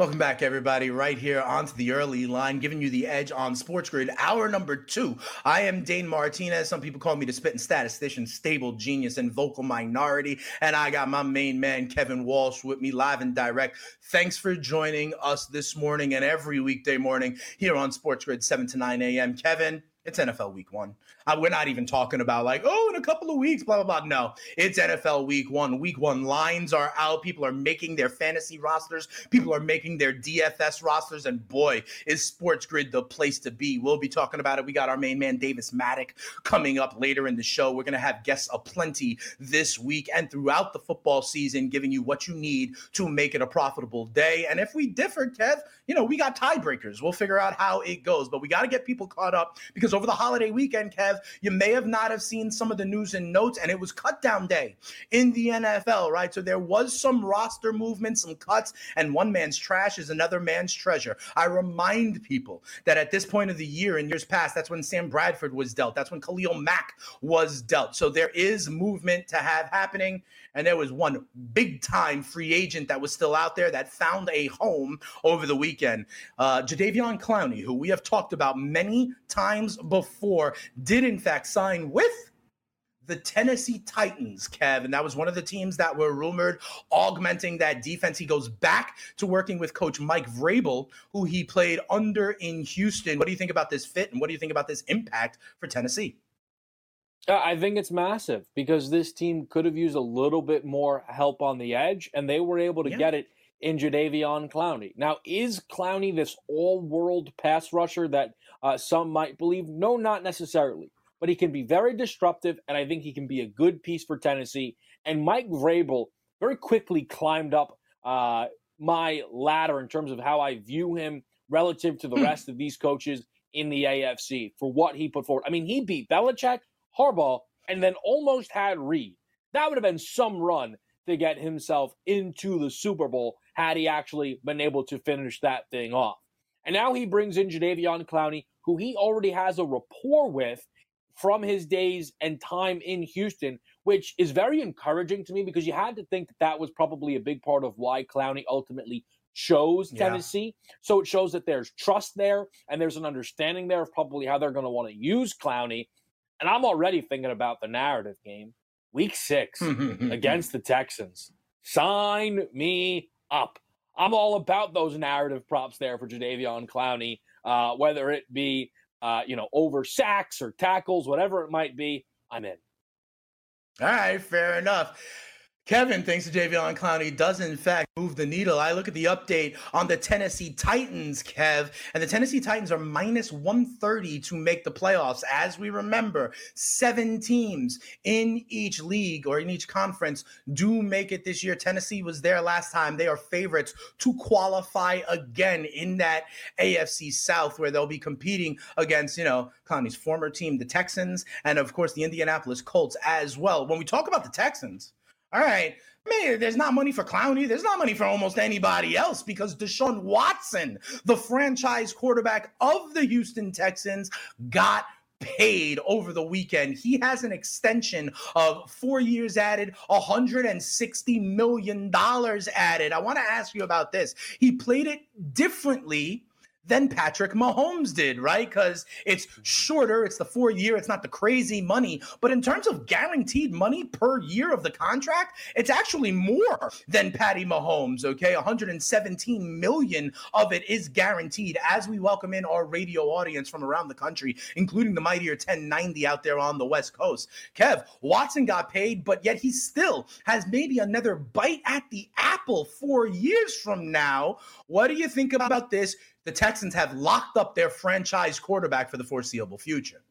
Welcome back, everybody, right here onto the early line, giving you the edge on Sports Grid, hour number two. I am Dane Martinez. Some people call me the spitting statistician, stable genius, and vocal minority. And I got my main man, Kevin Walsh, with me live and direct. Thanks for joining us this morning and every weekday morning here on Sports Grid, 7 to 9 a.m. Kevin, it's NFL week one. We're not even talking about like, oh, in a couple of weeks, blah, blah, blah. No, it's NFL week one. Week one lines are out. People are making their fantasy rosters. People are making their DFS rosters. And boy, is Sports Grid the place to be. We'll be talking about it. We got our main man, Davis Mattek, coming up later in the show. We're going to have guests aplenty this week and throughout the football season, giving you what you need to make it a profitable day. And if we differ, Kev, you know, we got tiebreakers. We'll figure out how it goes. But we got to get people caught up because over the holiday weekend, Kev, you may have not have seen some of the news and notes, and it was cut down day in the NFL, right? So there was some roster movement, some cuts, and one man's trash is another man's treasure. I remind people that at this point of the year, in years past, that's when Sam Bradford was dealt. That's when Khalil Mack was dealt. So there is movement to have happening. And there was one big time free agent that was still out there that found a home over the weekend. Uh, Jadeveon Clowney, who we have talked about many times before, did in fact sign with the Tennessee Titans, Kev. And that was one of the teams that were rumored augmenting that defense. He goes back to working with coach Mike Vrabel, who he played under in Houston. What do you think about this fit? And what do you think about this impact for Tennessee? I think it's massive because this team could have used a little bit more help on the edge, and they were able to yeah. get it in Jadeveon Clowney. Now, is Clowney this all-world pass rusher that uh, some might believe? No, not necessarily. But he can be very disruptive, and I think he can be a good piece for Tennessee. And Mike Vrabel very quickly climbed up uh, my ladder in terms of how I view him relative to the hmm. rest of these coaches in the AFC for what he put forward. I mean, he beat Belichick Harbaugh, and then almost had Reid. That would have been some run to get himself into the Super Bowl had he actually been able to finish that thing off. And now he brings in Jadeveon Clowney, who he already has a rapport with from his days and time in Houston, which is very encouraging to me because you had to think that that was probably a big part of why Clowney ultimately chose Tennessee. Yeah. So it shows that there's trust there and there's an understanding there of probably how they're going to want to use Clowney. And I'm already thinking about the narrative game. Week six against the Texans. Sign me up. I'm all about those narrative props there for Jadeveon Clowney, uh, whether it be uh, you know over sacks or tackles, whatever it might be. I'm in. All right, fair enough. Kevin thinks that Jadeveon Clowney does in fact move the needle. I look at the update on the Tennessee Titans, Kev, and the Tennessee Titans are minus 130 to make the playoffs. As we remember, seven teams in each league or in each conference do make it this year. Tennessee was there last time. They are favorites to qualify again in that AFC South where they'll be competing against, you know, Clowney's former team, the Texans, and of course the Indianapolis Colts as well. When we talk about the Texans, all right. Man, there's not money for Clowney. There's not money for almost anybody else because Deshaun Watson, the franchise quarterback of the Houston Texans, got paid over the weekend. He has an extension of four years added, $160 million added. I want to ask you about this. He played it differently than Patrick Mahomes did, right? Because it's mm-hmm. shorter, it's the four year, it's not the crazy money. But in terms of guaranteed money per year of the contract, it's actually more than Patty Mahomes, okay? 117 million of it is guaranteed as we welcome in our radio audience from around the country, including the mightier 1090 out there on the West Coast. Kev, Watson got paid, but yet he still has maybe another bite at the apple four years from now. What do you think about this? The Texans have locked up their franchise quarterback for the foreseeable future.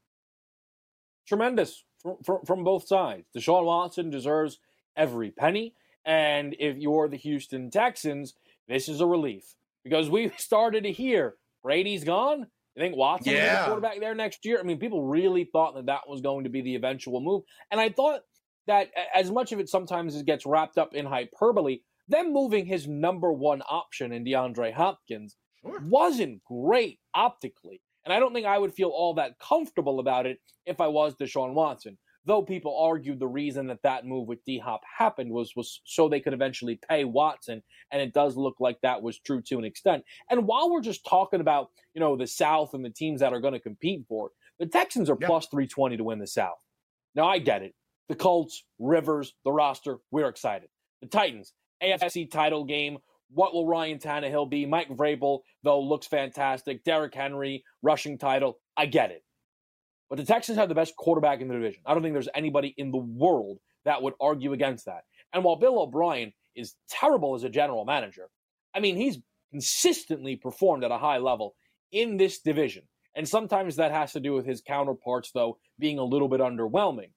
Tremendous from, from, from both sides. Deshaun Watson deserves every penny. And if you're the Houston Texans, this is a relief because we started to hear Brady's gone. You think Watson yeah. be the quarterback there next year? I mean, people really thought that that was going to be the eventual move. And I thought that as much of it sometimes it gets wrapped up in hyperbole, them moving his number one option in DeAndre Hopkins sure. wasn't great optically. And I don't think I would feel all that comfortable about it if I was Deshaun Watson. Though people argued the reason that that move with D Hop happened was was so they could eventually pay Watson, and it does look like that was true to an extent. And while we're just talking about you know the South and the teams that are going to compete for it, the Texans are yeah. plus three twenty to win the South. Now I get it. The Colts, Rivers, the roster, we're excited. The Titans, AFC title game. What will Ryan Tannehill be? Mike Vrabel, though, looks fantastic. Derrick Henry, rushing title. I get it. But the Texans have the best quarterback in the division. I don't think there's anybody in the world that would argue against that. And while Bill O'Brien is terrible as a general manager, I mean, he's consistently performed at a high level in this division. And sometimes that has to do with his counterparts, though, being a little bit underwhelming.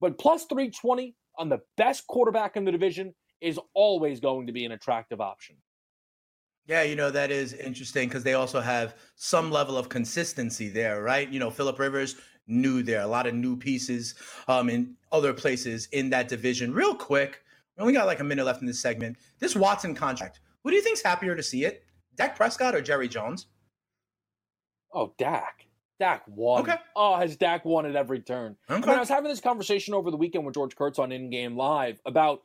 But plus 320 on the best quarterback in the division is always going to be an attractive option. Yeah, you know, that is interesting because they also have some level of consistency there, right? You know, Philip Rivers new there, a lot of new pieces um, in other places in that division. Real quick, we only got like a minute left in this segment. This Watson contract, who do you think's happier to see it? Dak Prescott or Jerry Jones? Oh, Dak. Dak won. Okay. Oh, has Dak won at every turn? Okay. I, mean, I was having this conversation over the weekend with George Kurtz on In Game Live about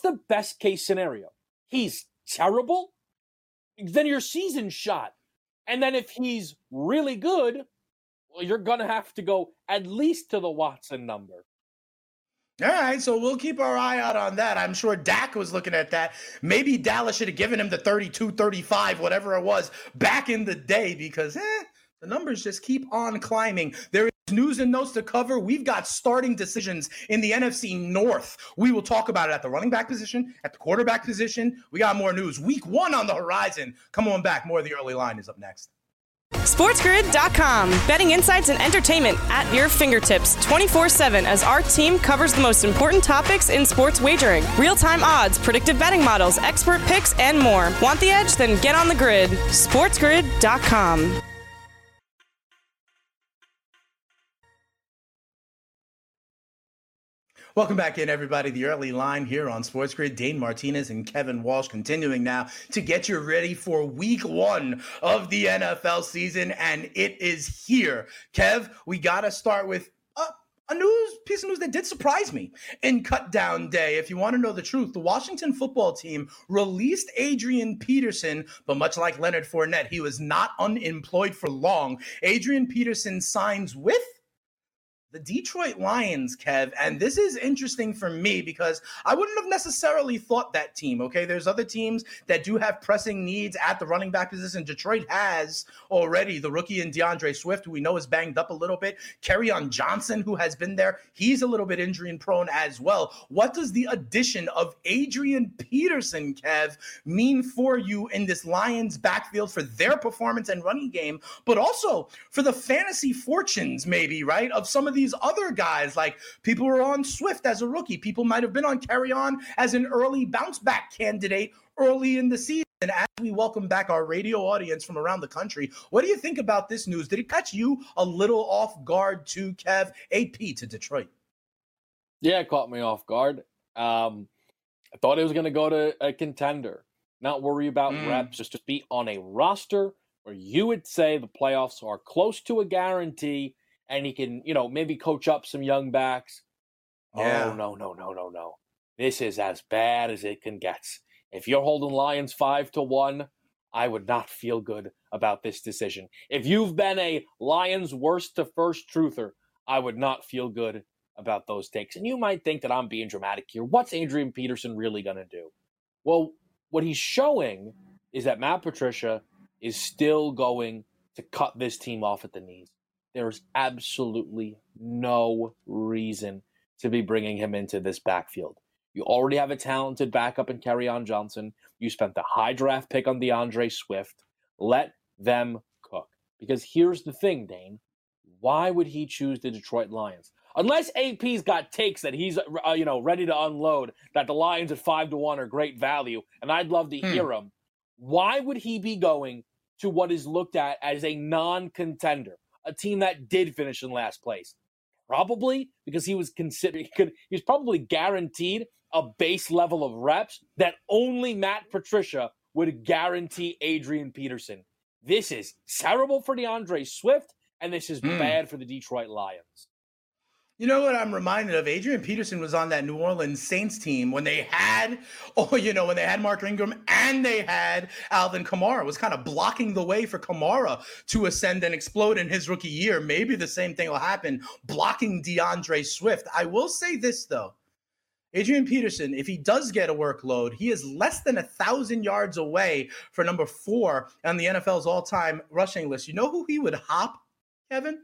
the best case scenario. He's terrible, then your season's shot. And then if he's really good, well, you're going to have to go at least to the Watson number. All right, so we'll keep our eye out on that. I'm sure Dak was looking at that. Maybe Dallas should have given him the 32, 35, whatever it was back in the day because eh, the numbers just keep on climbing. There is news and notes to cover. We've got starting decisions in the NFC North. We will talk about it at the running back position, at the quarterback position. We got more news. Week one on the horizon. Come on back. More of the early line is up next. SportsGrid.com. Betting insights and entertainment at your fingertips 24 7 as our team covers the most important topics in sports wagering real time odds, predictive betting models, expert picks, and more. Want the edge? Then get on the grid. SportsGrid.com. Welcome back in, everybody. The early line here on Sports Grid. Dane Martinez and Kevin Walsh continuing now to get you ready for week one of the NFL season, and it is here. Kev, we got to start with a, news piece of news that did surprise me in cut down day. If you want to know the truth, the Washington football team released Adrian Peterson, but much like Leonard Fournette, he was not unemployed for long. Adrian Peterson signs with the Detroit Lions, Kev. And this is interesting for me because I wouldn't have necessarily thought that team. Okay. There's other teams that do have pressing needs at the running back position. Detroit has already the rookie in D'Andre Swift, who we know is banged up a little bit. Kerryon Johnson, who has been there, he's a little bit injury prone as well. What does the addition of Adrian Peterson, Kev, mean for you in this Lions backfield for their performance and running game, but also for the fantasy fortunes, maybe, right? Of some of the these other guys, like people were on Swift as a rookie. People might have been on Kerryon as an early bounce back candidate early in the season. As we welcome back our radio audience from around the country, what do you think about this news? Did it catch you a little off guard too, Kev? AP to Detroit. Yeah, it caught me off guard. Um, I thought it was going to go to a contender. Not worry about mm. reps, just to be on a roster where you would say the playoffs are close to a guarantee and he can, you know, maybe coach up some young backs. Oh, yeah. Oh, no, no, no, no, no. This is as bad as it can get. If you're holding Lions five to one, I would not feel good about this decision. If you've been a Lions worst to first truther, I would not feel good about those takes. And you might think that I'm being dramatic here. What's Adrian Peterson really going to do? Well, what he's showing is that Matt Patricia is still going to cut this team off at the knees. There's absolutely no reason to be bringing him into this backfield. You already have a talented backup in Kerryon Johnson. You spent the high draft pick on D'Andre Swift. Let them cook. Because here's the thing, Dane. Why would he choose the Detroit Lions? Unless AP's got takes that he's uh, you know ready to unload that the Lions at five to one are great value, and I'd love to hmm. hear him. Why would he be going to what is looked at as a non-contender? A team that did finish in last place. Probably because he was considered he could he was probably guaranteed a base level of reps that only Matt Patricia would guarantee Adrian Peterson. This is terrible for D'Andre Swift, and this is mm. bad for the Detroit Lions. You know what I'm reminded of? Adrian Peterson was on that New Orleans Saints team when they had, oh, you know, when they had Mark Ingram and they had Alvin Kamara. It was kind of blocking the way for Kamara to ascend and explode in his rookie year. Maybe the same thing will happen, blocking D'Andre Swift. I will say this though. Adrian Peterson, if he does get a workload, he is less than a thousand yards away for number four on the NFL's all-time rushing list. You know who he would hop, Kevin?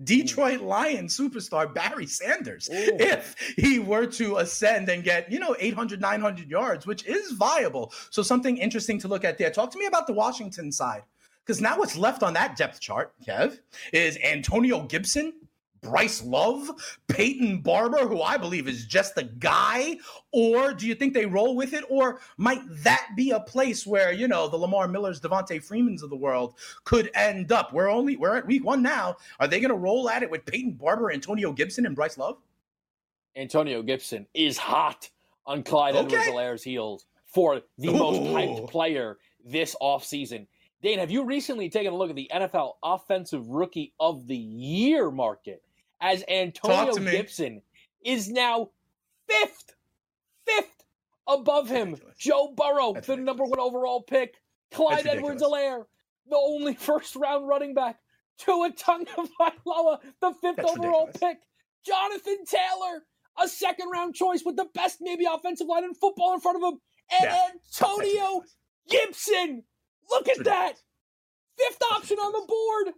Mm. Detroit Lions superstar Barry Sanders Ooh. if he were to ascend and get, you know, 800, 900 yards, which is viable. So something interesting to look at there. Talk to me about the Washington side. Because now what's left on that depth chart, Kev, is Antonio Gibson, Bryce Love, Peyton Barber, who I believe is just the guy? Or do you think they roll with it? Or might that be a place where, you know, the Lamar Millers, Devonta Freemans of the world could end up? We're only, we're at week one now. Are they going to roll at it with Peyton Barber, Antonio Gibson, and Bryce Love? Antonio Gibson is hot on Clyde okay. Edwards-Helaire's heels for the Ooh. most hyped player this offseason. Dane, have you recently taken a look at the NFL Offensive Rookie of the Year market? As Antonio Gibson is now fifth, fifth above him. Joe Burrow, That's the ridiculous. number one overall pick. Clyde Edwards-Helaire, the only first round running back. Tua Tagovailoa, the fifth That's overall ridiculous. pick. Jonathan Taylor, a second round choice with the best maybe offensive line in football in front of him. And yeah. Antonio Gibson, look at that. Fifth option on the board.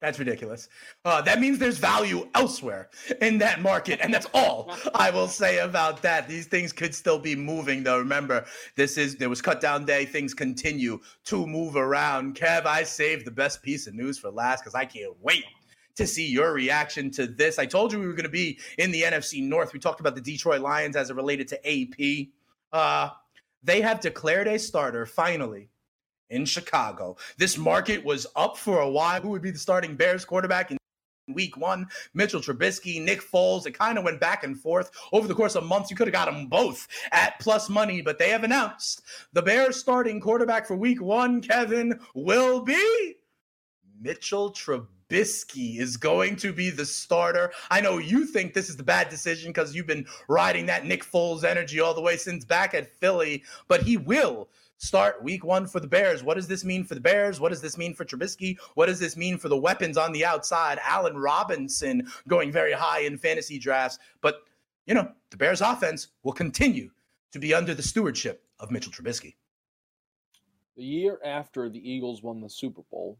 That's ridiculous. Uh, that means there's value elsewhere in that market, and that's all I will say about that. These things could still be moving, though. Remember, this is there was cut down day. Things continue to move around. Kev, I saved the best piece of news for last because I can't wait to see your reaction to this. I told you we were going to be in the NFC North. We talked about the Detroit Lions as it related to AP. Uh, they have declared a starter finally in Chicago. This market was up for a while. Who would be the starting Bears quarterback in week one? Mitchell Trubisky, Nick Foles. It kind of went back and forth over the course of months. You could have got them both at plus money, but they have announced the Bears starting quarterback for week one, Kevin, will be Mitchell Trubisky is going to be the starter. I know you think this is the bad decision because you've been riding that Nick Foles energy all the way since back at Philly, but he will start week one for the Bears. What does this mean for the Bears? What does this mean for Trubisky? What does this mean for the weapons on the outside? Allen Robinson going very high in fantasy drafts. But, you know, the Bears offense will continue to be under the stewardship of Mitchell Trubisky. The year after the Eagles won the Super Bowl,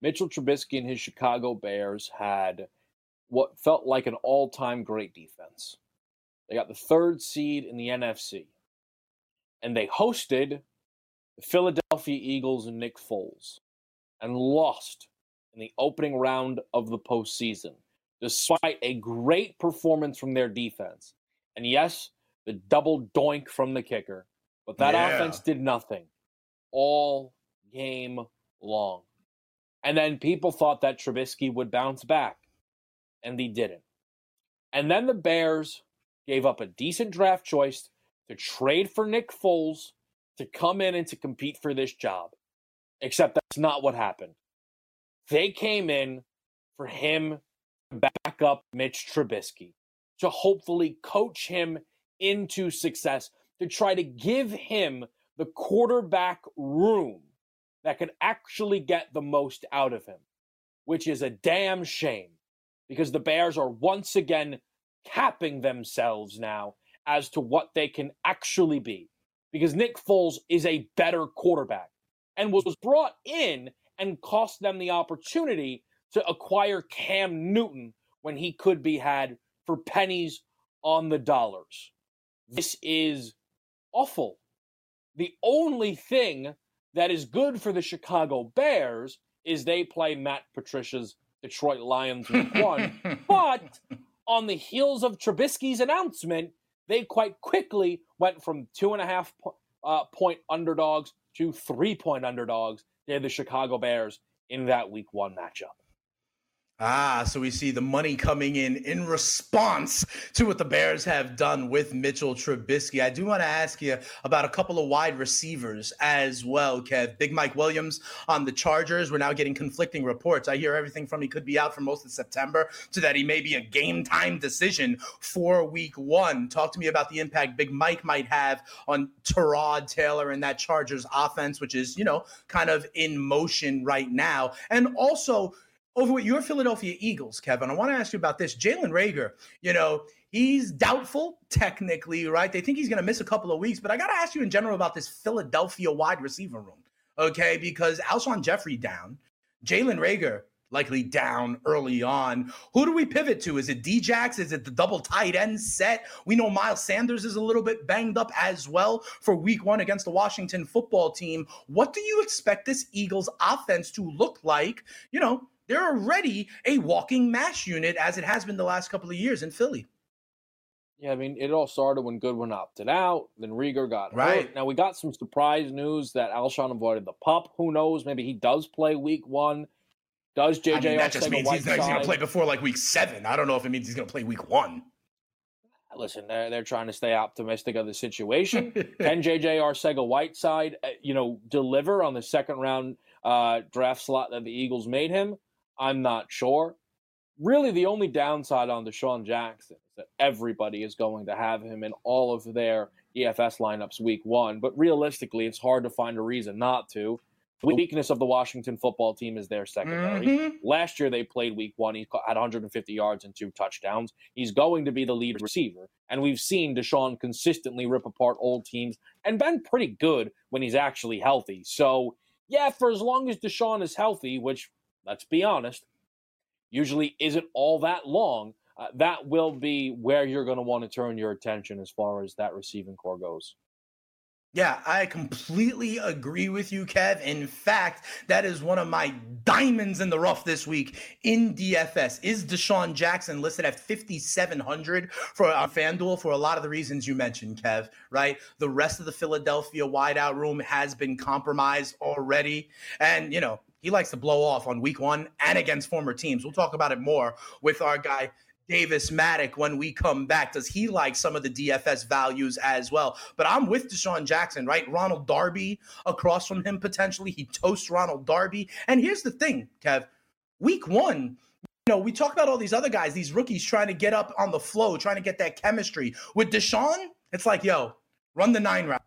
Mitchell Trubisky and his Chicago Bears had what felt like an all time great defense. They got the third seed in the NFC, and they hosted the Philadelphia Eagles and Nick Foles and lost in the opening round of the postseason, despite a great performance from their defense. And yes, the double doink from the kicker, but that yeah. offense did nothing all game long. And then people thought that Trubisky would bounce back, and he didn't. And then the Bears gave up a decent draft choice to trade for Nick Foles to come in and to compete for this job. Except that's not what happened. They came in for him to back up Mitch Trubisky, to hopefully coach him into success, to try to give him the quarterback room that could actually get the most out of him, which is a damn shame because the Bears are once again capping themselves now as to what they can actually be because Nick Foles is a better quarterback and was brought in and cost them the opportunity to acquire Cam Newton when he could be had for pennies on the dollars. This is awful. The only thing that is good for the Chicago Bears is they play Matt Patricia's Detroit Lions week one. but on the heels of Trubisky's announcement, they quite quickly went from two and a half uh, point underdogs to three point underdogs. They're the Chicago Bears in that week one matchup. Ah, so we see the money coming in in response to what the Bears have done with Mitchell Trubisky. I do want to ask you about a couple of wide receivers as well, Kev. Big Mike Williams on the Chargers. We're now getting conflicting reports. I hear everything from he could be out for most of September to that he may be a game time decision for week one. Talk to me about the impact Big Mike might have on Tyrod Taylor and that Chargers offense, which is, you know, kind of in motion right now. And also, over with your Philadelphia Eagles, Kevin. I want to ask you about this. Jalen Reagor, you know, he's doubtful technically, right? They think he's going to miss a couple of weeks, but I got to ask you in general about this Philadelphia wide receiver room, okay? Because Alshon Jeffery down, Jalen Reagor likely down early on. Who do we pivot to? Is it Djax? Is it the double tight end set? We know Miles Sanders is a little bit banged up as well for week one against the Washington football team. What do you expect this Eagles offense to look like, you know, they're already a walking mash unit as it has been the last couple of years in Philly. Yeah, I mean, it all started when Goodwin opted out. Then Reagor got right. Hurt. Now we got some surprise news that Alshon avoided the pup. Who knows? Maybe he does play week one. Does JJ? I mean, that just means he's, he's going to play before like week seven. I don't know if it means he's going to play week one. Listen, they're they're trying to stay optimistic of the situation. Can JJ Arcega Whiteside, uh, you know, deliver on the second round uh, draft slot that the Eagles made him? I'm not sure. Really, the only downside on DeSean Jackson is that everybody is going to have him in all of their DFS lineups week one. But realistically, it's hard to find a reason not to. The weakness of the Washington football team is their secondary. Mm-hmm. Last year, they played week one. He had 150 yards and two touchdowns. He's going to be the lead receiver. And we've seen DeSean consistently rip apart old teams and been pretty good when he's actually healthy. So, yeah, for as long as DeSean is healthy, which let's be honest, usually isn't all that long, uh, that will be where you're going to want to turn your attention as far as that receiving corps goes. Yeah, I completely agree with you, Kev. In fact, that is one of my diamonds in the rough this week in DFS. Is DeSean Jackson listed at 5,700 for on FanDuel for a lot of the reasons you mentioned, Kev, right? The rest of the Philadelphia wideout room has been compromised already. And, you know, he likes to blow off on week one and against former teams. We'll talk about it more with our guy Davis Mattek when we come back. Does he like some of the DFS values as well? But I'm with DeSean Jackson, right? Ronald Darby across from him potentially. He toasts Ronald Darby. And here's the thing, Kev. Week one, you know, we talk about all these other guys, these rookies trying to get up on the flow, trying to get that chemistry. With DeSean, it's like, yo, run the nine route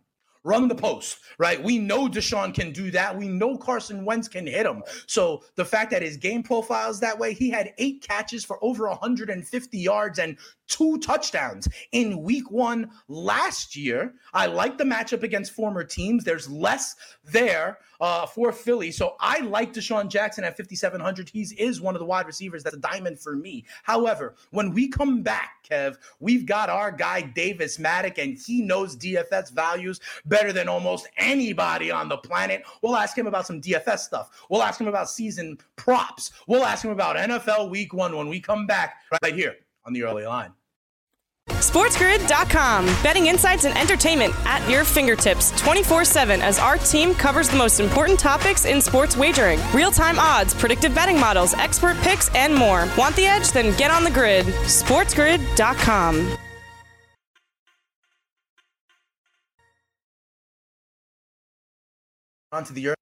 run the post, right? We know DeSean can do that. We know Carson Wentz can hit him. So the fact that his game profile is that way, he had eight catches for over 150 yards and two touchdowns in week one last year. I like the matchup against former teams. There's less there uh, for Philly. So I like DeSean Jackson at 5,700. He is one of the wide receivers that's a diamond for me. However, when we come back, Kev, we've got our guy Davis Mattek, and he knows DFS values better than almost anybody on the planet. We'll ask him about some DFS stuff. We'll ask him about season props. We'll ask him about NFL week one when we come back right here on the early line. SportsGrid.com. Betting insights and entertainment at your fingertips 24 7 as our team covers the most important topics in sports wagering real time odds, predictive betting models, expert picks, and more. Want the edge? Then get on the grid. SportsGrid.com. On to the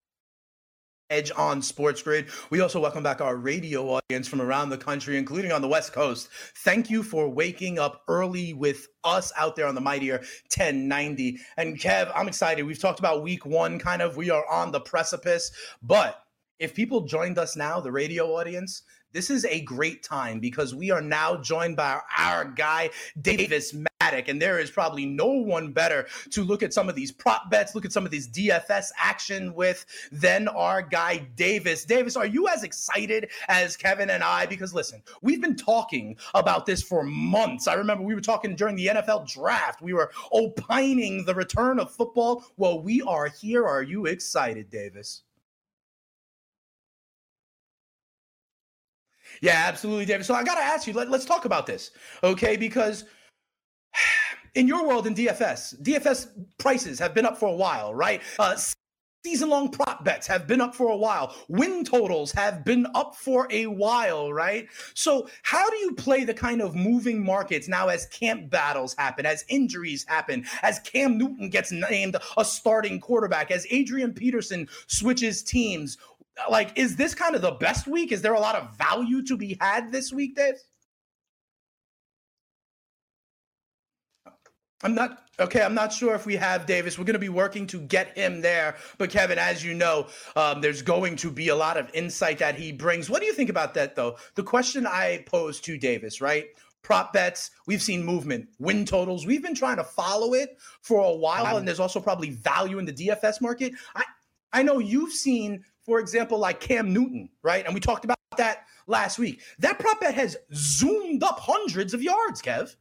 Edge on Sports Grid. We also welcome back our radio audience from around the country, including on the West Coast. Thank you for waking up early with us out there on the mightier 1090. And Kev, I'm excited. We've talked about week one, kind of. We are on the precipice. But if people joined us now, the radio audience, this is a great time because we are now joined by our guy, Davis And there is probably no one better to look at some of these prop bets, look at some of these DFS action with than our guy, Davis. Davis, are you as excited as Kevin and I? Because listen, we've been talking about this for months. I remember we were talking during the NFL draft, we were opining the return of football. Well, we are here. Are you excited, Davis? Yeah, absolutely, David. So I got to ask you, let, us talk about this, okay? Because in your world in DFS, DFS prices have been up for a while, right? Uh, Season long prop bets have been up for a while. Win totals have been up for a while, right? So, how do you play the kind of moving markets now as camp battles happen, as injuries happen, as Cam Newton gets named a starting quarterback, as Adrian Peterson switches teams? Like, is this kind of the best week? Is there a lot of value to be had this week, Dave? I'm not okay. I'm not sure if we have Davis. We're going to be working to get him there. But Kevin, as you know, um, there's going to be a lot of insight that he brings. What do you think about that, though? The question I posed to Davis, right? Prop bets, we've seen movement, win totals. We've been trying to follow it for a while, and there's also probably value in the DFS market. I, I know you've seen, for example, like Cam Newton, right? And we talked about that last week. That prop bet has zoomed up hundreds of yards, Kev.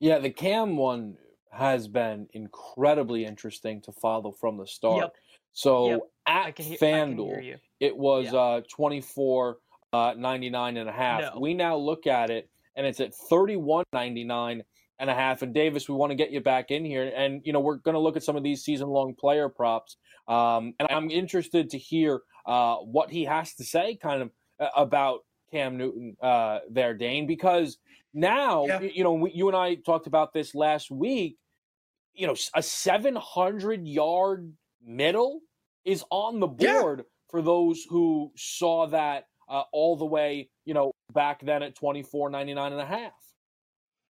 Yeah, the Cam one has been incredibly interesting to follow from the start. Yep. So yep. at can, FanDuel, it was uh 24 uh 99 and a half. No. We now look at it and it's at 31 99 and a half. And Davis, we want to get you back in here. And, you know, we're going to look at some of these season long player props. Um, and I'm interested to hear uh, what he has to say kind of uh, about Cam Newton uh, there, Dane, because now, yeah. you know, we, you and I talked about this last week. You know, a 700 yard middle is on the board yeah. for those who saw that uh, all the way, you know, back then at 24, 99 and a half.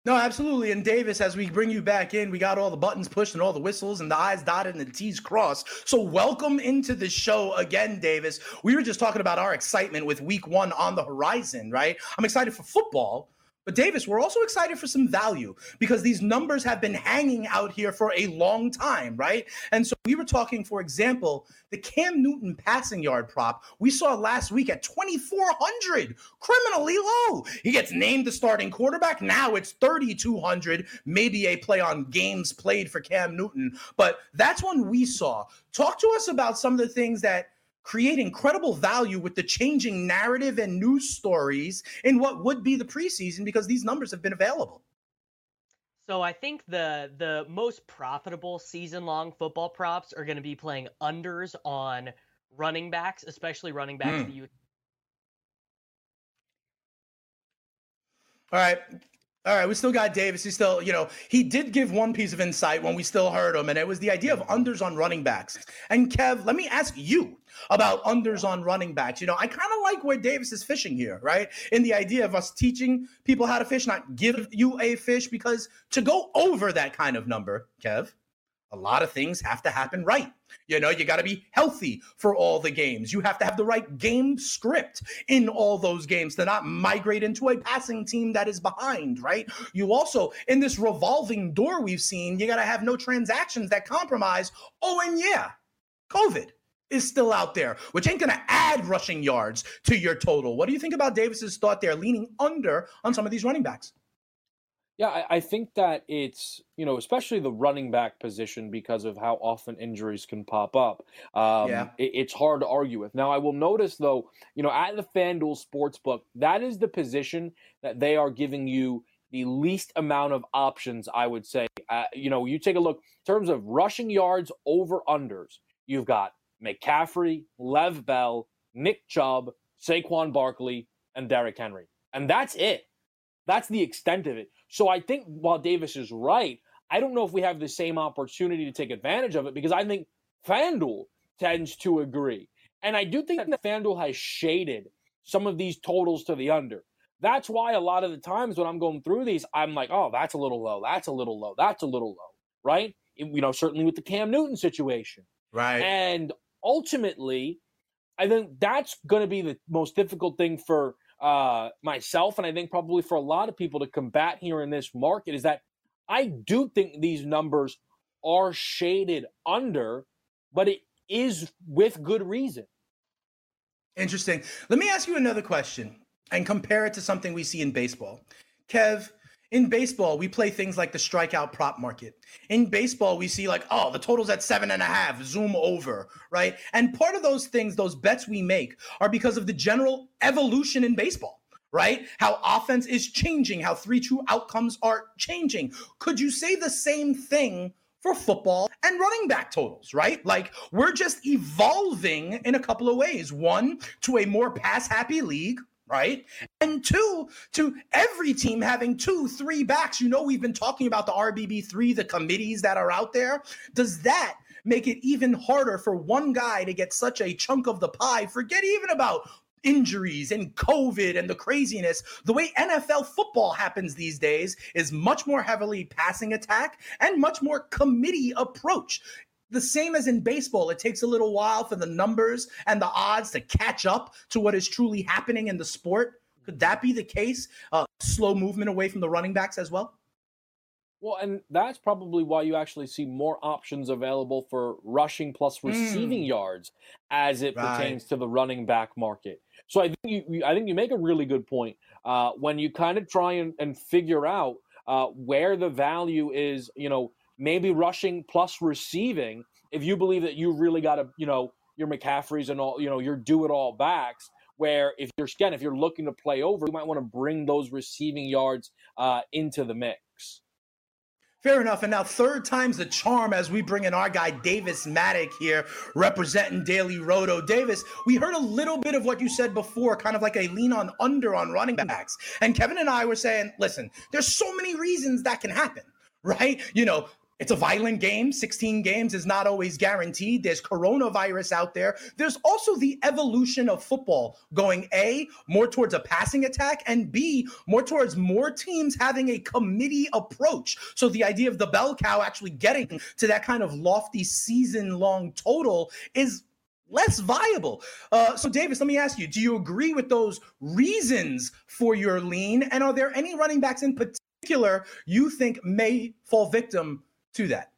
No, absolutely. And Davis, as we bring you back in, we got all the buttons pushed and all the whistles and the I's dotted and the T's crossed. So, welcome into the show again, Davis. We were just talking about our excitement with week one on the horizon, right? I'm excited for football, but Davis, we're also excited for some value because these numbers have been hanging out here for a long time, right? And so we were talking, for example, the Cam Newton passing yard prop we saw last week at 2,400, criminally low. He gets named the starting quarterback. Now it's 3,200, maybe a play on games played for Cam Newton. But that's one we saw. Talk to us about some of the things that create incredible value with the changing narrative and news stories in what would be the preseason because these numbers have been available. So I think the the most profitable season long football props are going to be playing unders on running backs, especially running backs mm. that you. All right, all right, we still got Davis. He still, you know, he did give one piece of insight when we still heard him, and it was the idea of unders on running backs. And Kev, let me ask you about unders on running backs. You know, I kind of like where Davis is fishing here, right? In the idea of us teaching people how to fish, not give you a fish, because to go over that kind of number, Kev, a lot of things have to happen right. You know, you got to be healthy for all the games. You have to have the right game script in all those games to not migrate into a passing team that is behind, right? You also, in this revolving door we've seen, you got to have no transactions that compromise. Oh, and yeah, COVID is still out there, which ain't going to add rushing yards to your total. What do you think about Davis's thought there, leaning under on some of these running backs? Yeah, I, I, think that it's you know especially the running back position because of how often injuries can pop up. Um, yeah, it, it's hard to argue with. Now I will notice though, you know, at the FanDuel Sportsbook, that is the position that they are giving you the least amount of options. I would say, uh, you know, you take a look in terms of rushing yards over unders. You've got McCaffrey, Lev Bell, Nick Chubb, Saquon Barkley, and Derrick Henry, and that's it. That's the extent of it. So I think while Davis is right, I don't know if we have the same opportunity to take advantage of it because I think FanDuel tends to agree. And I do think that FanDuel has shaded some of these totals to the under. That's why a lot of the times when I'm going through these, I'm like, oh, that's a little low. That's a little low. That's a little low. Right? You know, certainly with the Cam Newton situation. Right. And ultimately, I think that's going to be the most difficult thing for uh, myself, and I think probably for a lot of people to combat here in this market is that I do think these numbers are shaded under, but it is with good reason. Interesting. Let me ask you another question and compare it to something we see in baseball. Kev, in baseball, we play things like the strikeout prop market. In baseball, we see like, oh, the total's at seven and a half, zoom over, right? And part of those things, those bets we make, are because of the general evolution in baseball, right? How offense is changing, how 3 2 outcomes are changing. Could you say the same thing for football and running back totals, right? Like we're just evolving in a couple of ways. One, to a more pass happy league, right? And two, to every team having two, three backs. You know, we've been talking about the RBB3, the committees that are out there. Does that make it even harder for one guy to get such a chunk of the pie? Forget even about injuries and COVID and the craziness. The way NFL football happens these days is much more heavily passing attack and much more committee approach. The same as in baseball, it takes a little while for the numbers and the odds to catch up to what is truly happening in the sport. Could that be the case? Uh, slow movement away from the running backs as well? Well, and that's probably why you actually see more options available for rushing plus receiving mm. yards as it right. pertains to the running back market. So I think you, I think you make a really good point uh, when you kind of try and, and figure out uh, where the value is. You know, maybe rushing plus receiving. If you believe that you really got to, you know, your McCaffreys and all, you know, your do it all backs. Where if you're again, if you're looking to play over, you might want to bring those receiving yards uh, into the mix. Fair enough. And now, third time's the charm as we bring in our guy, Davis Mattek, here representing Daily Roto. Davis, we heard a little bit of what you said before, kind of like a lean on under on running backs. And Kevin and I were saying, listen, there's so many reasons that can happen right? You know, it's a violent game. 16 games is not always guaranteed. There's coronavirus out there. There's also the evolution of football going A, more towards a passing attack, and B, more towards more teams having a committee approach. So the idea of the bell cow actually getting to that kind of lofty season long total is less viable. Uh, so, Davis, let me ask you do you agree with those reasons for your lean? And are there any running backs in particular you think may fall victim to that.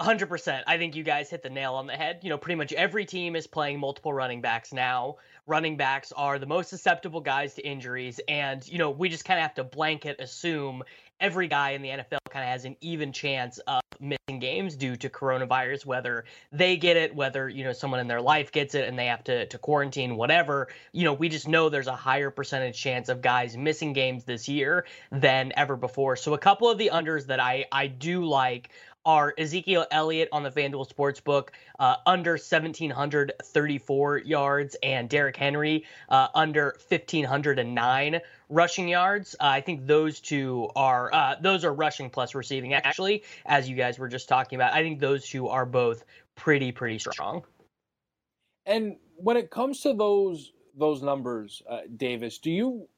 100%. I think you guys hit the nail on the head. You know, pretty much every team is playing multiple running backs now. Running backs are the most susceptible guys to injuries. And, you know, we just kind of have to blanket assume every guy in the NFL kind of has an even chance of missing games due to coronavirus, whether they get it, whether, you know, someone in their life gets it and they have to, to quarantine, whatever. You know, we just know there's a higher percentage chance of guys missing games this year than ever before. So a couple of the unders that I, I do like are Ezekiel Elliott on the FanDuel Sportsbook uh, under 1,734 yards and Derrick Henry uh, under 1,509 rushing yards. Uh, I think those two are uh, those are rushing plus receiving. Actually, as you guys were just talking about, I think those two are both pretty pretty strong. And when it comes to those those numbers, uh, Davis, do you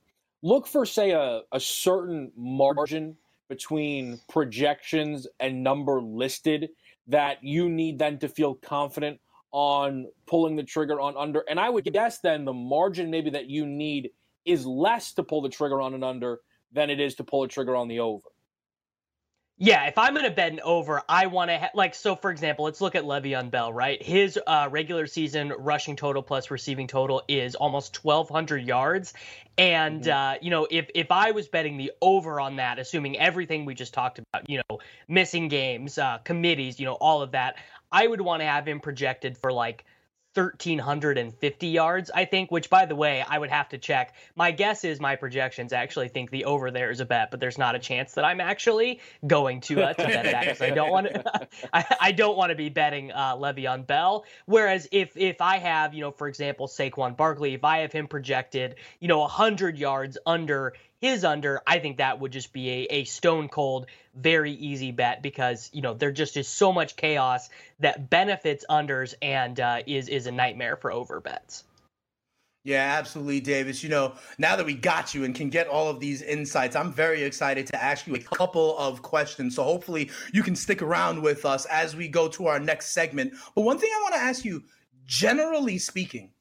look for say a, a certain margin between projections and number listed that you need then to feel confident on pulling the trigger on under. And I would guess then the margin maybe that you need is less to pull the trigger on an under than it is to pull a trigger on the over. Yeah, if I'm going to bet an over, I want to ha- like so. For example, let's look at Le'Veon Bell. Right, his uh, regular season rushing total plus receiving total is almost 1,200 yards, and mm-hmm. uh, you know if if I was betting the over on that, assuming everything we just talked about, you know, missing games, uh, committees, you know, all of that, I would want to have him projected for like 1,350 yards, I think, which, by the way, I would have to check. My guess is my projections actually think the over there is a bet, but there's not a chance that I'm actually going to, uh, to bet that because I don't want to. I, I, don't want to be betting uh, Le'Veon Bell. Whereas if if I have, you know, for example, Saquon Barkley, if I have him projected, you know, 100 yards under his under, I think that would just be a, a stone cold, very easy bet because you know there just is so much chaos that benefits unders and uh, is is a nightmare for over bets. Yeah, absolutely, Davis. You know, now that we got you and can get all of these insights, I'm very excited to ask you a couple of questions. So hopefully you can stick around with us as we go to our next segment. But one thing I want to ask you, generally speaking,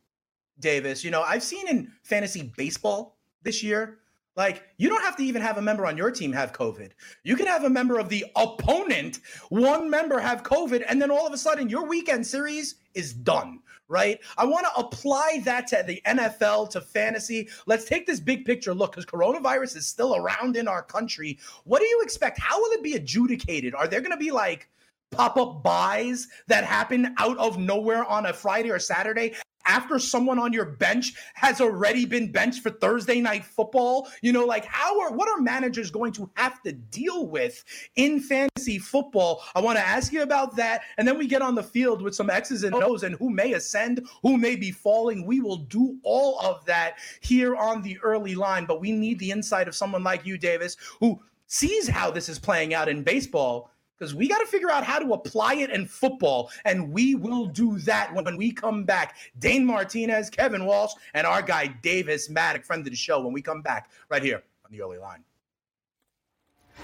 Davis, you know, I've seen in fantasy baseball this year like, you don't have to even have a member on your team have COVID. You can have a member of the opponent, one member have COVID, and then all of a sudden your weekend series is done, right? I want to apply that to the NFL, to fantasy. Let's take this big picture look because coronavirus is still around in our country. What do you expect? How will it be adjudicated? Are there going to be like, pop up byes that happen out of nowhere on a Friday or Saturday after someone on your bench has already been benched for Thursday night football? You know, like how are what are managers going to have to deal with in fantasy football? I want to ask you about that. And then we get on the field with some X's and O's and who may ascend, who may be falling. We will do all of that here on the early line, but we need the insight of someone like you, Davis, who sees how this is playing out in baseball because we got to figure out how to apply it in football. And we will do that when we come back. Dane Martinez, Kevin Walsh, and our guy Davis Mattek, friend of the show, when we come back right here on the early line.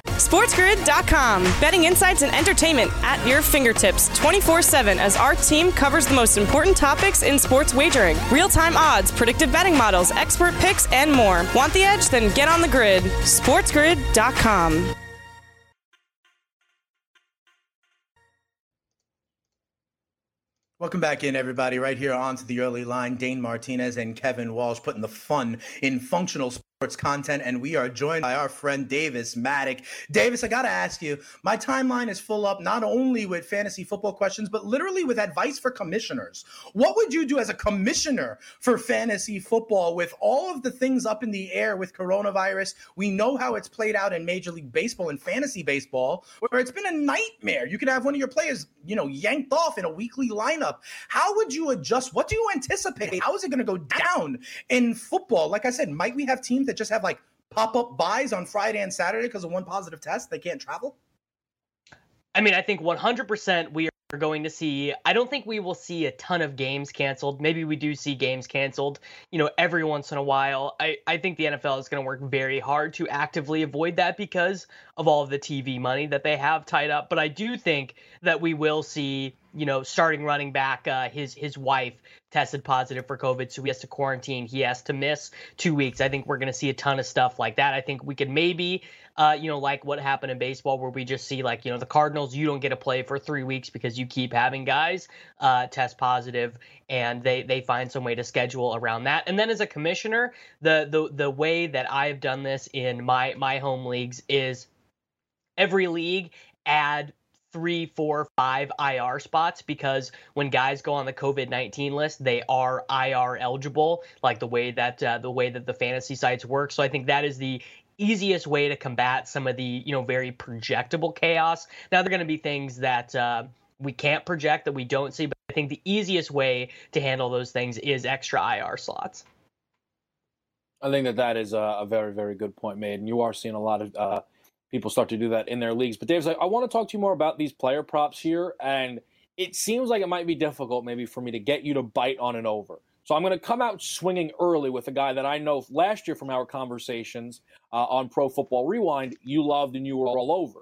SportsGrid.com. Betting insights and entertainment at your fingertips 24 7 as our team covers the most important topics in sports wagering real time odds, predictive betting models, expert picks, and more. Want the edge? Then get on the grid. SportsGrid.com. Welcome back in, everybody. Right here onto the early line, Dane Martinez and Kevin Walsh putting the fun in functional sports content, and we are joined by our friend Davis Mattek. Davis, I got to ask you, my timeline is full up not only with fantasy football questions, but literally with advice for commissioners. What would you do as a commissioner for fantasy football with all of the things up in the air with coronavirus? We know how it's played out in Major League Baseball and fantasy baseball, where it's been a nightmare. You could have one of your players, you know, yanked off in a weekly lineup. How would you adjust? What do you anticipate? How is it going to go down in football? Like I said, might we have teams that just have like pop up byes on Friday and Saturday because of one positive test? They can't travel? I mean, I think 100% we are going to see. I don't think we will see a ton of games canceled. Maybe we do see games canceled, you know, every once in a while. I, I think the NFL is going to work very hard to actively avoid that because of all of the TV money that they have tied up. But I do think that we will see you know, starting running back, uh, his his wife tested positive for COVID, so he has to quarantine. He has to miss two weeks. I think we're going to see a ton of stuff like that. I think we could maybe, uh, you know, like what happened in baseball, where we just see like you know the Cardinals, you don't get to play for three weeks because you keep having guys uh, test positive, and they they find some way to schedule around that. And then as a commissioner, the the the way that I've done this in my my home leagues is every league add three, four, five IR spots because when guys go on the COVID nineteen list, they are IR eligible, like the way that uh, the way that the fantasy sites work. So I think that is the easiest way to combat some of the you know very projectable chaos. Now there are going to be things that. Uh, we can't project that we don't see, but I think the easiest way to handle those things is extra IR slots. I think that that is a, a very, very good point made, and you are seeing a lot of uh, people start to do that in their leagues. But Dave's like, I want to talk to you more about these player props here, and it seems like it might be difficult maybe for me to get you to bite on an over. So I'm going to come out swinging early with a guy that I know last year from our conversations uh, on Pro Football Rewind you loved and you were all over,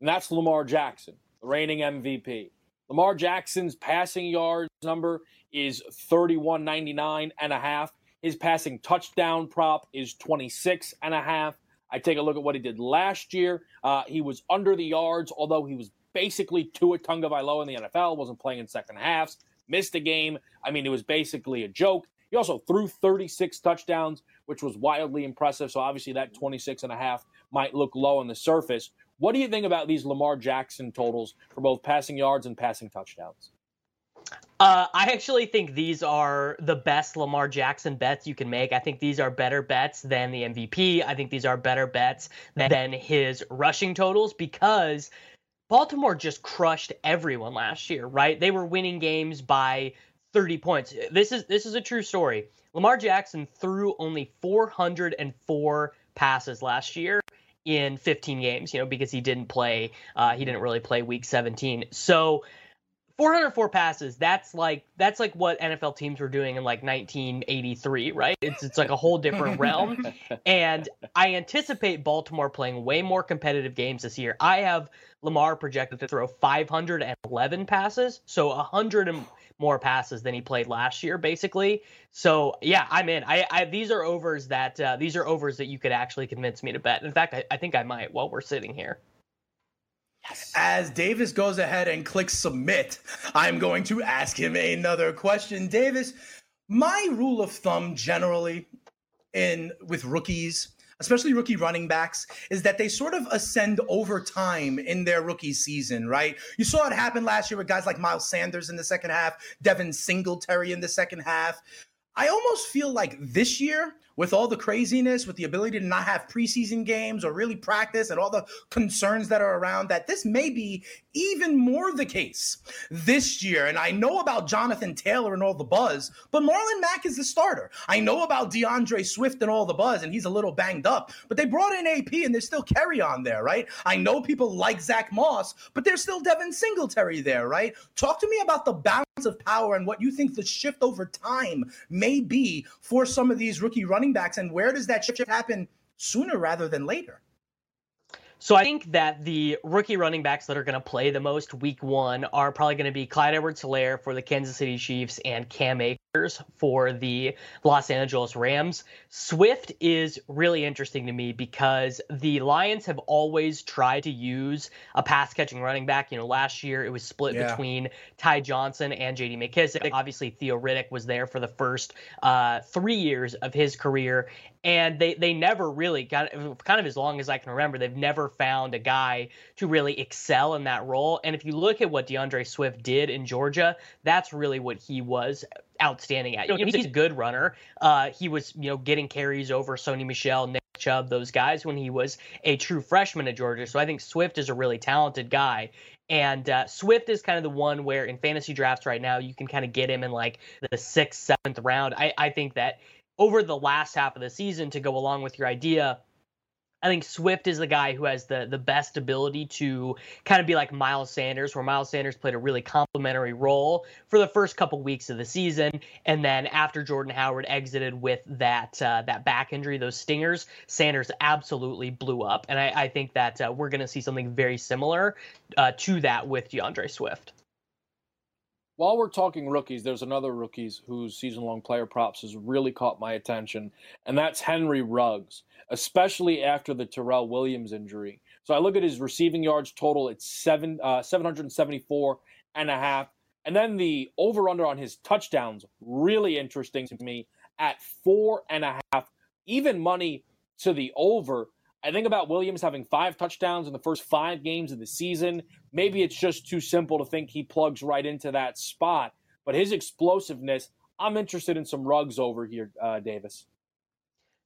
and that's Lamar Jackson, the reigning MVP. Lamar Jackson's passing yards number is 3199 and a half. His passing touchdown prop is 26 and a half. I take a look at what he did last year. Uh, he was under the yards, although he was basically Tua Tagovailoa in the NFL. wasn't playing in second halves. Missed a game. I mean, it was basically a joke. He also threw 36 touchdowns, which was wildly impressive. So obviously that 26 and a half might look low on the surface. What do you think about these Lamar Jackson totals for both passing yards and passing touchdowns? Uh, I actually think these are the best Lamar Jackson bets you can make. I think these are better bets than the MVP. I think these are better bets than his rushing totals because Baltimore just crushed everyone last year, right? They were winning games by 30 points. This is this is a true story. Lamar Jackson threw only 404 passes last year in 15 games, you know, because he didn't play uh, he didn't really play week 17. So 404 passes that's like that's like what nfl teams were doing in like 1983 right it's it's like a whole different realm and i anticipate baltimore playing way more competitive games this year i have lamar projected to throw 511 passes so 100 and more passes than he played last year basically so yeah i'm in i, I these are overs that uh, these are overs that you could actually convince me to bet in fact I, I think i might while we're sitting here Yes. As Davis goes ahead and clicks submit, I'm going to ask him another question. Davis, my rule of thumb generally in with rookies, especially rookie running backs, is that they sort of ascend over time in their rookie season, right? You saw it happen last year with guys like Miles Sanders in the second half, Devin Singletary in the second half. I almost feel like this year, with all the craziness, with the ability to not have preseason games or really practice and all the concerns that are around, that this may be even more the case this year. And I know about Jonathan Taylor and all the buzz, but Marlon Mack is the starter. I know about D'Andre Swift and all the buzz, and he's a little banged up, but they brought in AP and there's still Kerryon there, right? I know people like Zach Moss, but there's still Devin Singletary there, right? Talk to me about the balance of power and what you think the shift over time may be for some of these rookie running backs, and where does that shift happen sooner rather than later? So I think that the rookie running backs that are going to play the most week one are probably going to be Clyde Edwards-Helaire for the Kansas City Chiefs and Cam Akers for the Los Angeles Rams. Swift is really interesting to me because the Lions have always tried to use a pass catching running back. You know, last year it was split yeah. between Ty Johnson and JD McKissic. Obviously, Theo Riddick was there for the first uh, three years of his career and they they never really got kind of as long as I can remember they've never found a guy to really excel in that role. And if you look at what D'Andre Swift did in Georgia that's really what he was outstanding at. You know, he's a good runner. Uh, he was you know getting carries over Sony Michel Nick Chubb those guys when he was a true freshman at Georgia. So I think Swift is a really talented guy. And uh, Swift is kind of the one where in fantasy drafts right now, you can kind of get him in like the sixth, seventh round. I, I think that over the last half of the season to go along with your idea. I think Swift is the guy who has the the best ability to kind of be like Miles Sanders, where Miles Sanders played a really complementary role for the first couple weeks of the season, and then after Jordan Howard exited with that uh, that back injury, those stingers, Sanders absolutely blew up, and I, I think that uh, we're going to see something very similar uh, to that with D'Andre Swift while we're talking rookies, there's another rookies whose season long player props has really caught my attention, and that's Henry Ruggs, especially after the Tyrell Williams injury. So I look at his receiving yards total, it's seven uh, 774 and a half. And then the over under on his touchdowns, really interesting to me at four and a half, even money to the over. I think about Williams having five touchdowns in the first five games of the season. Maybe it's just too simple to think he plugs right into that spot. But his explosiveness, I'm interested in some Ruggs over here, uh, Davis.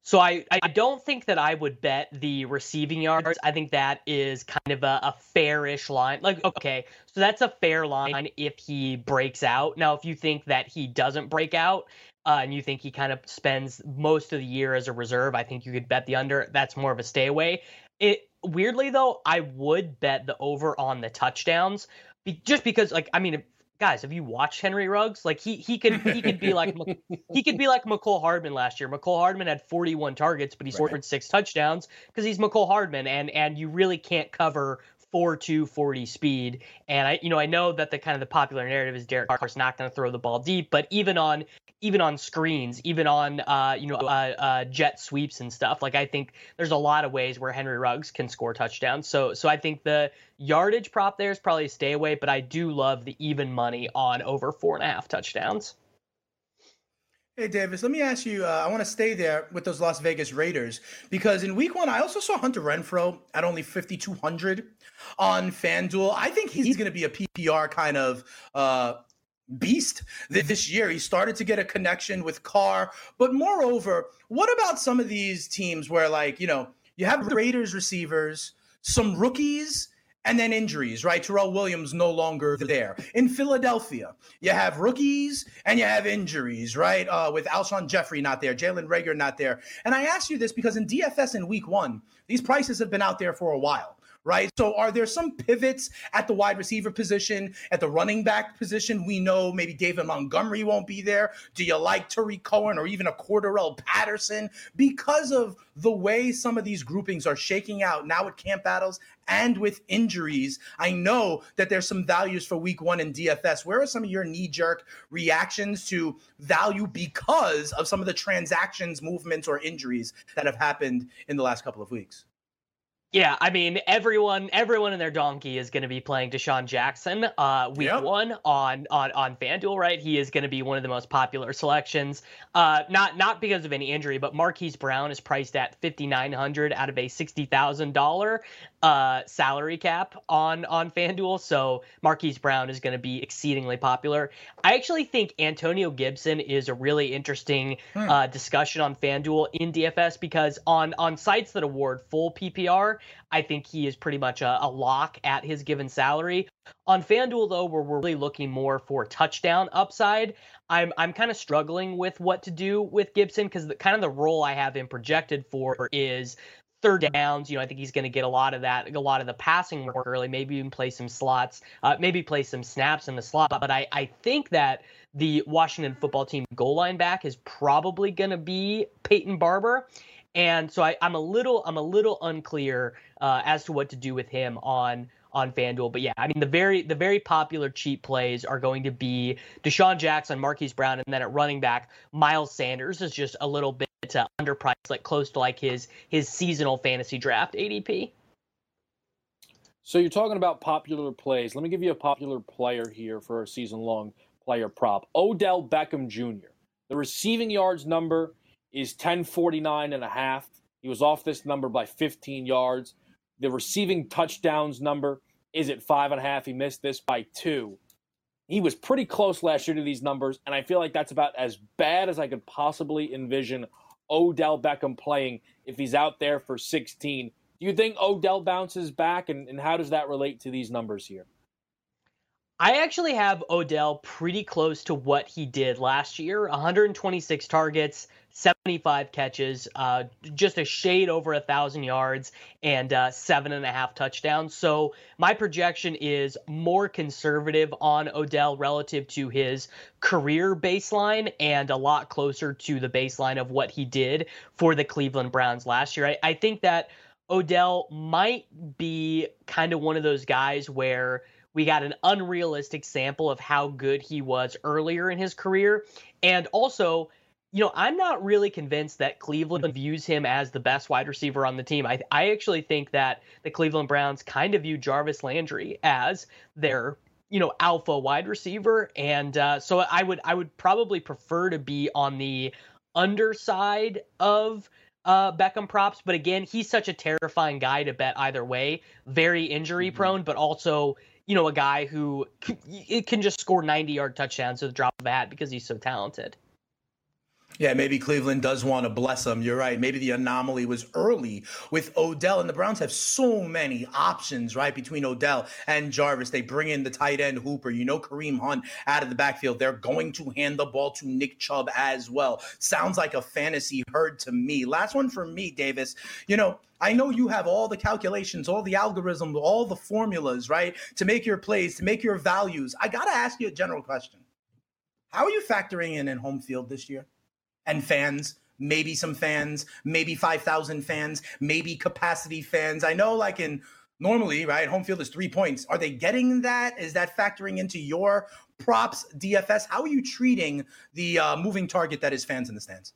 So I, I don't think that I would bet the receiving yards. I think that is kind of a, a fairish line. Like, okay, so that's a fair line if he breaks out. Now, if you think that he doesn't break out, uh, and you think he kind of spends most of the year as a reserve, I think you could bet the under. That's more of a stay away. It weirdly though, I would bet the over on the touchdowns, be, just because like I mean, guys, have you watched Henry Ruggs? Like he he could he could be like he could be like Mecole Hardman last year. Mecole Hardman had 41 targets, but he scored right. six touchdowns because he's Mecole Hardman, and and you really can't cover 4-2 40 speed. And I, you know, I know that the kind of the popular narrative is Derek Carr's not going to throw the ball deep, but even on even on screens, even on uh, you know uh, uh, jet sweeps and stuff. Like I think there's a lot of ways where Henry Ruggs can score touchdowns. So so I think the yardage prop there is probably a stay away, but I do love the even money on over four and a half touchdowns. Hey, Davis, let me ask you. Uh, I want to stay there with those Las Vegas Raiders because in week one, I also saw Hunter Renfrow at only 5,200 on FanDuel. I think he's going to be a PPR kind of uh, beast this year. He started to get a connection with Carr. But moreover, what about some of these teams where, like, you know, you have Raiders receivers, some rookies, and then injuries, right? Tyrell Williams no longer there. In Philadelphia, you have rookies and you have injuries, right? Uh, with Alshon Jeffery not there, Jalen Reagor not there. And I ask you this because in DFS in week one, these prices have been out there for a while right? So are there some pivots at the wide receiver position, at the running back position? We know maybe David Montgomery won't be there. Do you like Tarik Cohen or even a Cordarrelle Patterson? Because of the way some of these groupings are shaking out now with camp battles and with injuries, I know that there's some values for week one in DFS. Where are some of your knee jerk reactions to value because of some of the transactions, movements, or injuries that have happened in the last couple of weeks? Yeah, I mean everyone everyone in their donkey is going to be playing DeSean Jackson uh week yep. 1 on on on FanDuel, right? He is going to be one of the most popular selections. Uh not not because of any injury, but Marquise Brown is priced at 5900 out of a $60,000 uh salary cap on on FanDuel, so Marquise Brown is going to be exceedingly popular. I actually think Antonio Gibson is a really interesting hmm. uh discussion on FanDuel in DFS because on on sites that award full PPR I think he is pretty much a, a lock at his given salary. On FanDuel, though, where we're really looking more for touchdown upside, I'm I'm kind of struggling with what to do with Gibson because the kind of the role I have him projected for is third downs. You know, I think he's going to get a lot of that, a lot of the passing work early. Maybe even play some slots, uh, maybe play some snaps in the slot. But I I think that the Washington football team goal line back is probably going to be Peyton Barber and so I, am a little I'm a little unclear uh, as to what to do with him on on FanDuel. But yeah, I mean the very the very popular cheap plays are going to be DeSean Jackson, Marquise Brown, and then at running back, Miles Sanders is just a little bit uh, underpriced, like close to like his his seasonal fantasy draft ADP. So you're talking about popular plays. Let me give you a popular player here for a season long player prop. Odell Beckham Jr. The receiving yards number is 1049 and a half. He was off this number by 15 yards. The receiving touchdowns number is at five and a half. He missed this by two. He was pretty close last year to these numbers, and I feel like that's about as bad as I could possibly envision Odell Beckham playing if he's out there for 16. Do you think Odell bounces back, and, and how does that relate to these numbers here? I actually have Odell pretty close to what he did last year 126 targets, 75 catches, uh, just a shade over a thousand yards, and uh, seven and a half touchdowns. So my projection is more conservative on Odell relative to his career baseline and a lot closer to the baseline of what he did for the Cleveland Browns last year. I, I think that Odell might be kind of one of those guys where we got an unrealistic sample of how good he was earlier in his career. And also, you know, I'm not really convinced that Cleveland views him as the best wide receiver on the team. I, I actually think that the Cleveland Browns kind of view Jarvis Landry as their, you know, alpha wide receiver, and uh, so I would I would probably prefer to be on the underside of uh, Beckham props. But again, he's such a terrifying guy to bet either way. Very injury prone, mm-hmm. but also you know a guy who it can just score 90 yard touchdowns with a drop of a hat because he's so talented. Yeah, maybe Cleveland does want to bless him. You're right. Maybe the anomaly was early with Odell, and the Browns have so many options, right? Between Odell and Jarvis, they bring in the tight end Hooper. You know, Kareem Hunt out of the backfield. They're going to hand the ball to Nick Chubb as well. Sounds like a fantasy herd to me. Last one for me, Davis. You know, I know you have all the calculations, all the algorithms, all the formulas, right? To make your plays, to make your values. I got to ask you a general question. How are you factoring in in home field this year? And fans maybe some fans, maybe 5,000 fans, maybe capacity fans. I know, like in normally, right, home field is three points. Are they getting that? Is that factoring into your props DFS? How are you treating the uh, moving target that is fans in the stands?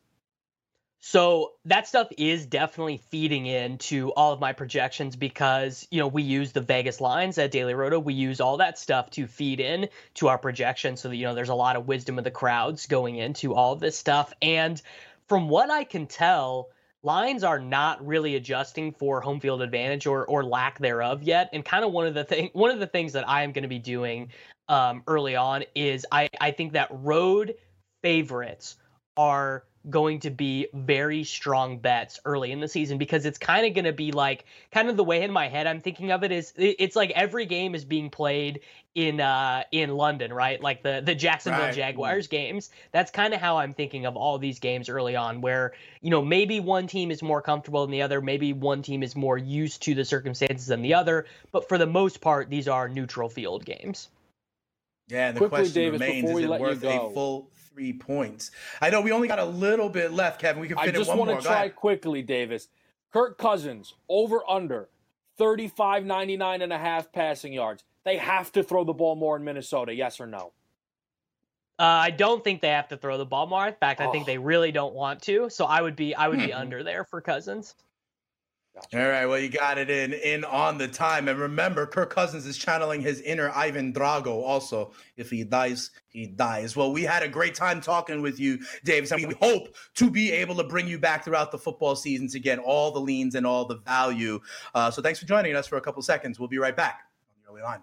So that stuff is definitely feeding into all of my projections because you know we use the Vegas lines at Daily Roto. We use all that stuff to feed in to our projections, so that you know there's a lot of wisdom of the crowds going into all of this stuff. And from what I can tell, lines are not really adjusting for home field advantage or or lack thereof yet. And kind of one of the thing one of the things that I am going to be doing um, early on is I I think that road favorites are going to be very strong bets early in the season because it's kind of going to be like kind of the way in my head I'm thinking of it is it's like every game is being played in uh in London, right? Like the the Jacksonville right. Jaguars games. That's kind of how I'm thinking of all these games early on where, you know, maybe one team is more comfortable than the other, maybe one team is more used to the circumstances than the other, but for the most part these are neutral field games. Yeah, the Quickly, question Davis, remains is it worth a full three points. I know we only got a little bit left, Kevin. We can fit I just want to try quickly, Davis. Kirk Cousins over under 35 99 and a half passing yards. They have to throw the ball more in Minnesota, yes or no? Uh, I don't think they have to throw the ball more. In fact, I oh. think they really don't want to. So I would be I would be hmm. under there for Cousins. Gotcha. All right, well, you got it in in on the time, and remember, Kirk Cousins is channeling his inner Ivan Drago. Also, if he dies, he dies. Well, we had a great time talking with you, Davis, and we hope to be able to bring you back throughout the football season to get all the leans and all the value. Uh, so, thanks for joining us for a couple seconds. We'll be right back on the early line.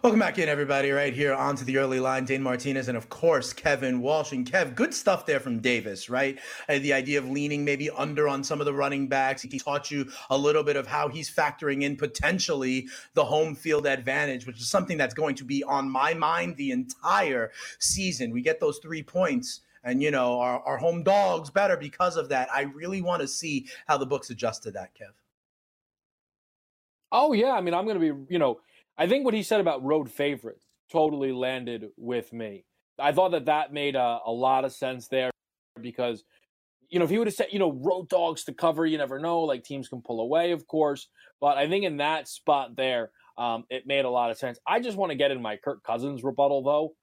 Welcome back in, everybody, right here onto the early line. Dane Martinez and, of course, Kevin Walsh. And Kev, good stuff there from Davis, right? Uh, the idea of leaning maybe under on some of the running backs. He taught you a little bit of how he's factoring in potentially the home field advantage, which is something that's going to be on my mind the entire season. We get those three points and you know our, our home dogs better because of that i really want to see how the books adjust to that kev oh yeah i mean i'm going to be you know I think what he said about road favorites totally landed with me. I thought that that made a, a lot of sense there because, you know, if he would have said, you know, road dogs to cover, you never know. Like teams can pull away, of course. But I think in that spot there, um, it made a lot of sense. I just want to get in my Kirk Cousins rebuttal, though.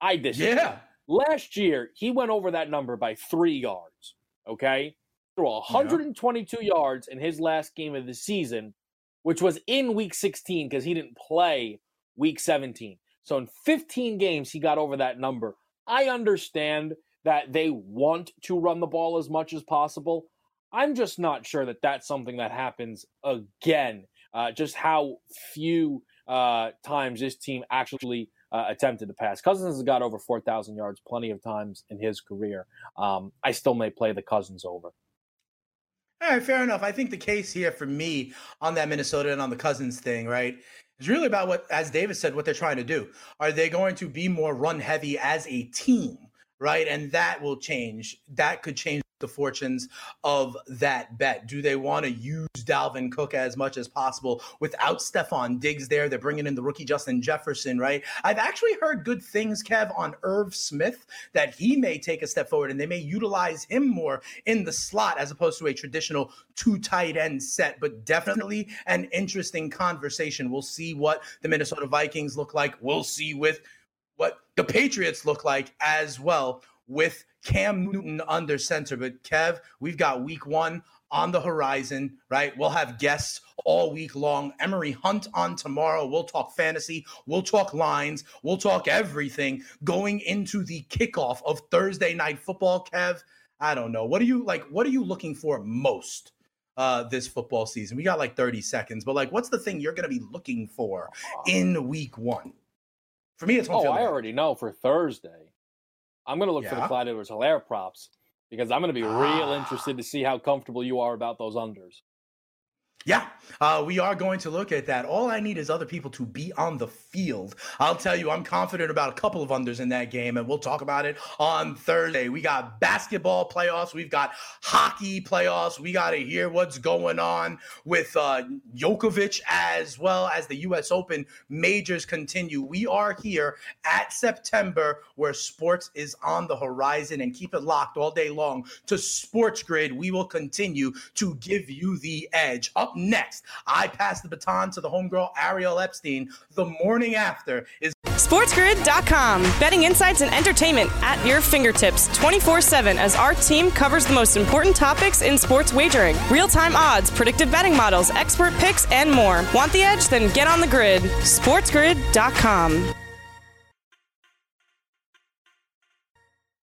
I disagree. Yeah. Last year, he went over that number by three yards. Okay. Threw 122 yeah. yards in his last game of the season which was in week 16 because he didn't play week 17. So in 15 games, he got over that number. I understand that they want to run the ball as much as possible. I'm just not sure that that's something that happens again. Uh, just how few uh, times this team actually uh, attempted to pass. Cousins has got over 4,000 yards plenty of times in his career. Um, I still may play the Cousins over. All right, fair enough. I think the case here for me on that Minnesota and on the Cousins thing, right, is really about what, as Davis said, what they're trying to do. Are they going to be more run heavy as a team, right? And that will change. That could change the fortunes of that bet. Do they want to use Dalvin Cook as much as possible without Stefon Diggs there? They're bringing in the rookie Justin Jefferson, right? I've actually heard good things, Kev, on Irv Smith that he may take a step forward and they may utilize him more in the slot as opposed to a traditional two tight end set. But definitely an interesting conversation. We'll see what the Minnesota Vikings look like. We'll see with what the Patriots look like as well with Cam Newton under center. But Kev, we've got week one on the horizon, right? We'll have guests all week long. Emory Hunt on tomorrow. We'll talk fantasy. We'll talk lines. We'll talk everything going into the kickoff of Thursday night football. Kev, I don't know. What are you like? What are you looking for most? Uh, this football season. We got like 30 seconds, but like, what's the thing you're going to be looking for in week one? For me, it's oh, I already know for Thursday. I'm going to look yeah. for the Clyde Edwards Helaire props because I'm going to be ah. real interested to see how comfortable you are about those unders. Yeah, uh, we are going to look at that. All I need is other people to be on the field. I'll tell you, I'm confident about a couple of unders in that game, and we'll talk about it on Thursday. We got basketball playoffs, we've got hockey playoffs. We got to hear what's going on with uh, Djokovic as well as the U.S. Open majors continue. We are here at September where sports is on the horizon, and keep it locked all day long to Sports Grid. We will continue to give you the edge. Up next, I pass the baton to the homegirl Ariel Epstein. The morning after is SportsGrid.com. Betting insights and entertainment at your fingertips 24 7 as our team covers the most important topics in sports wagering real time odds, predictive betting models, expert picks, and more. Want the edge? Then get on the grid. SportsGrid.com.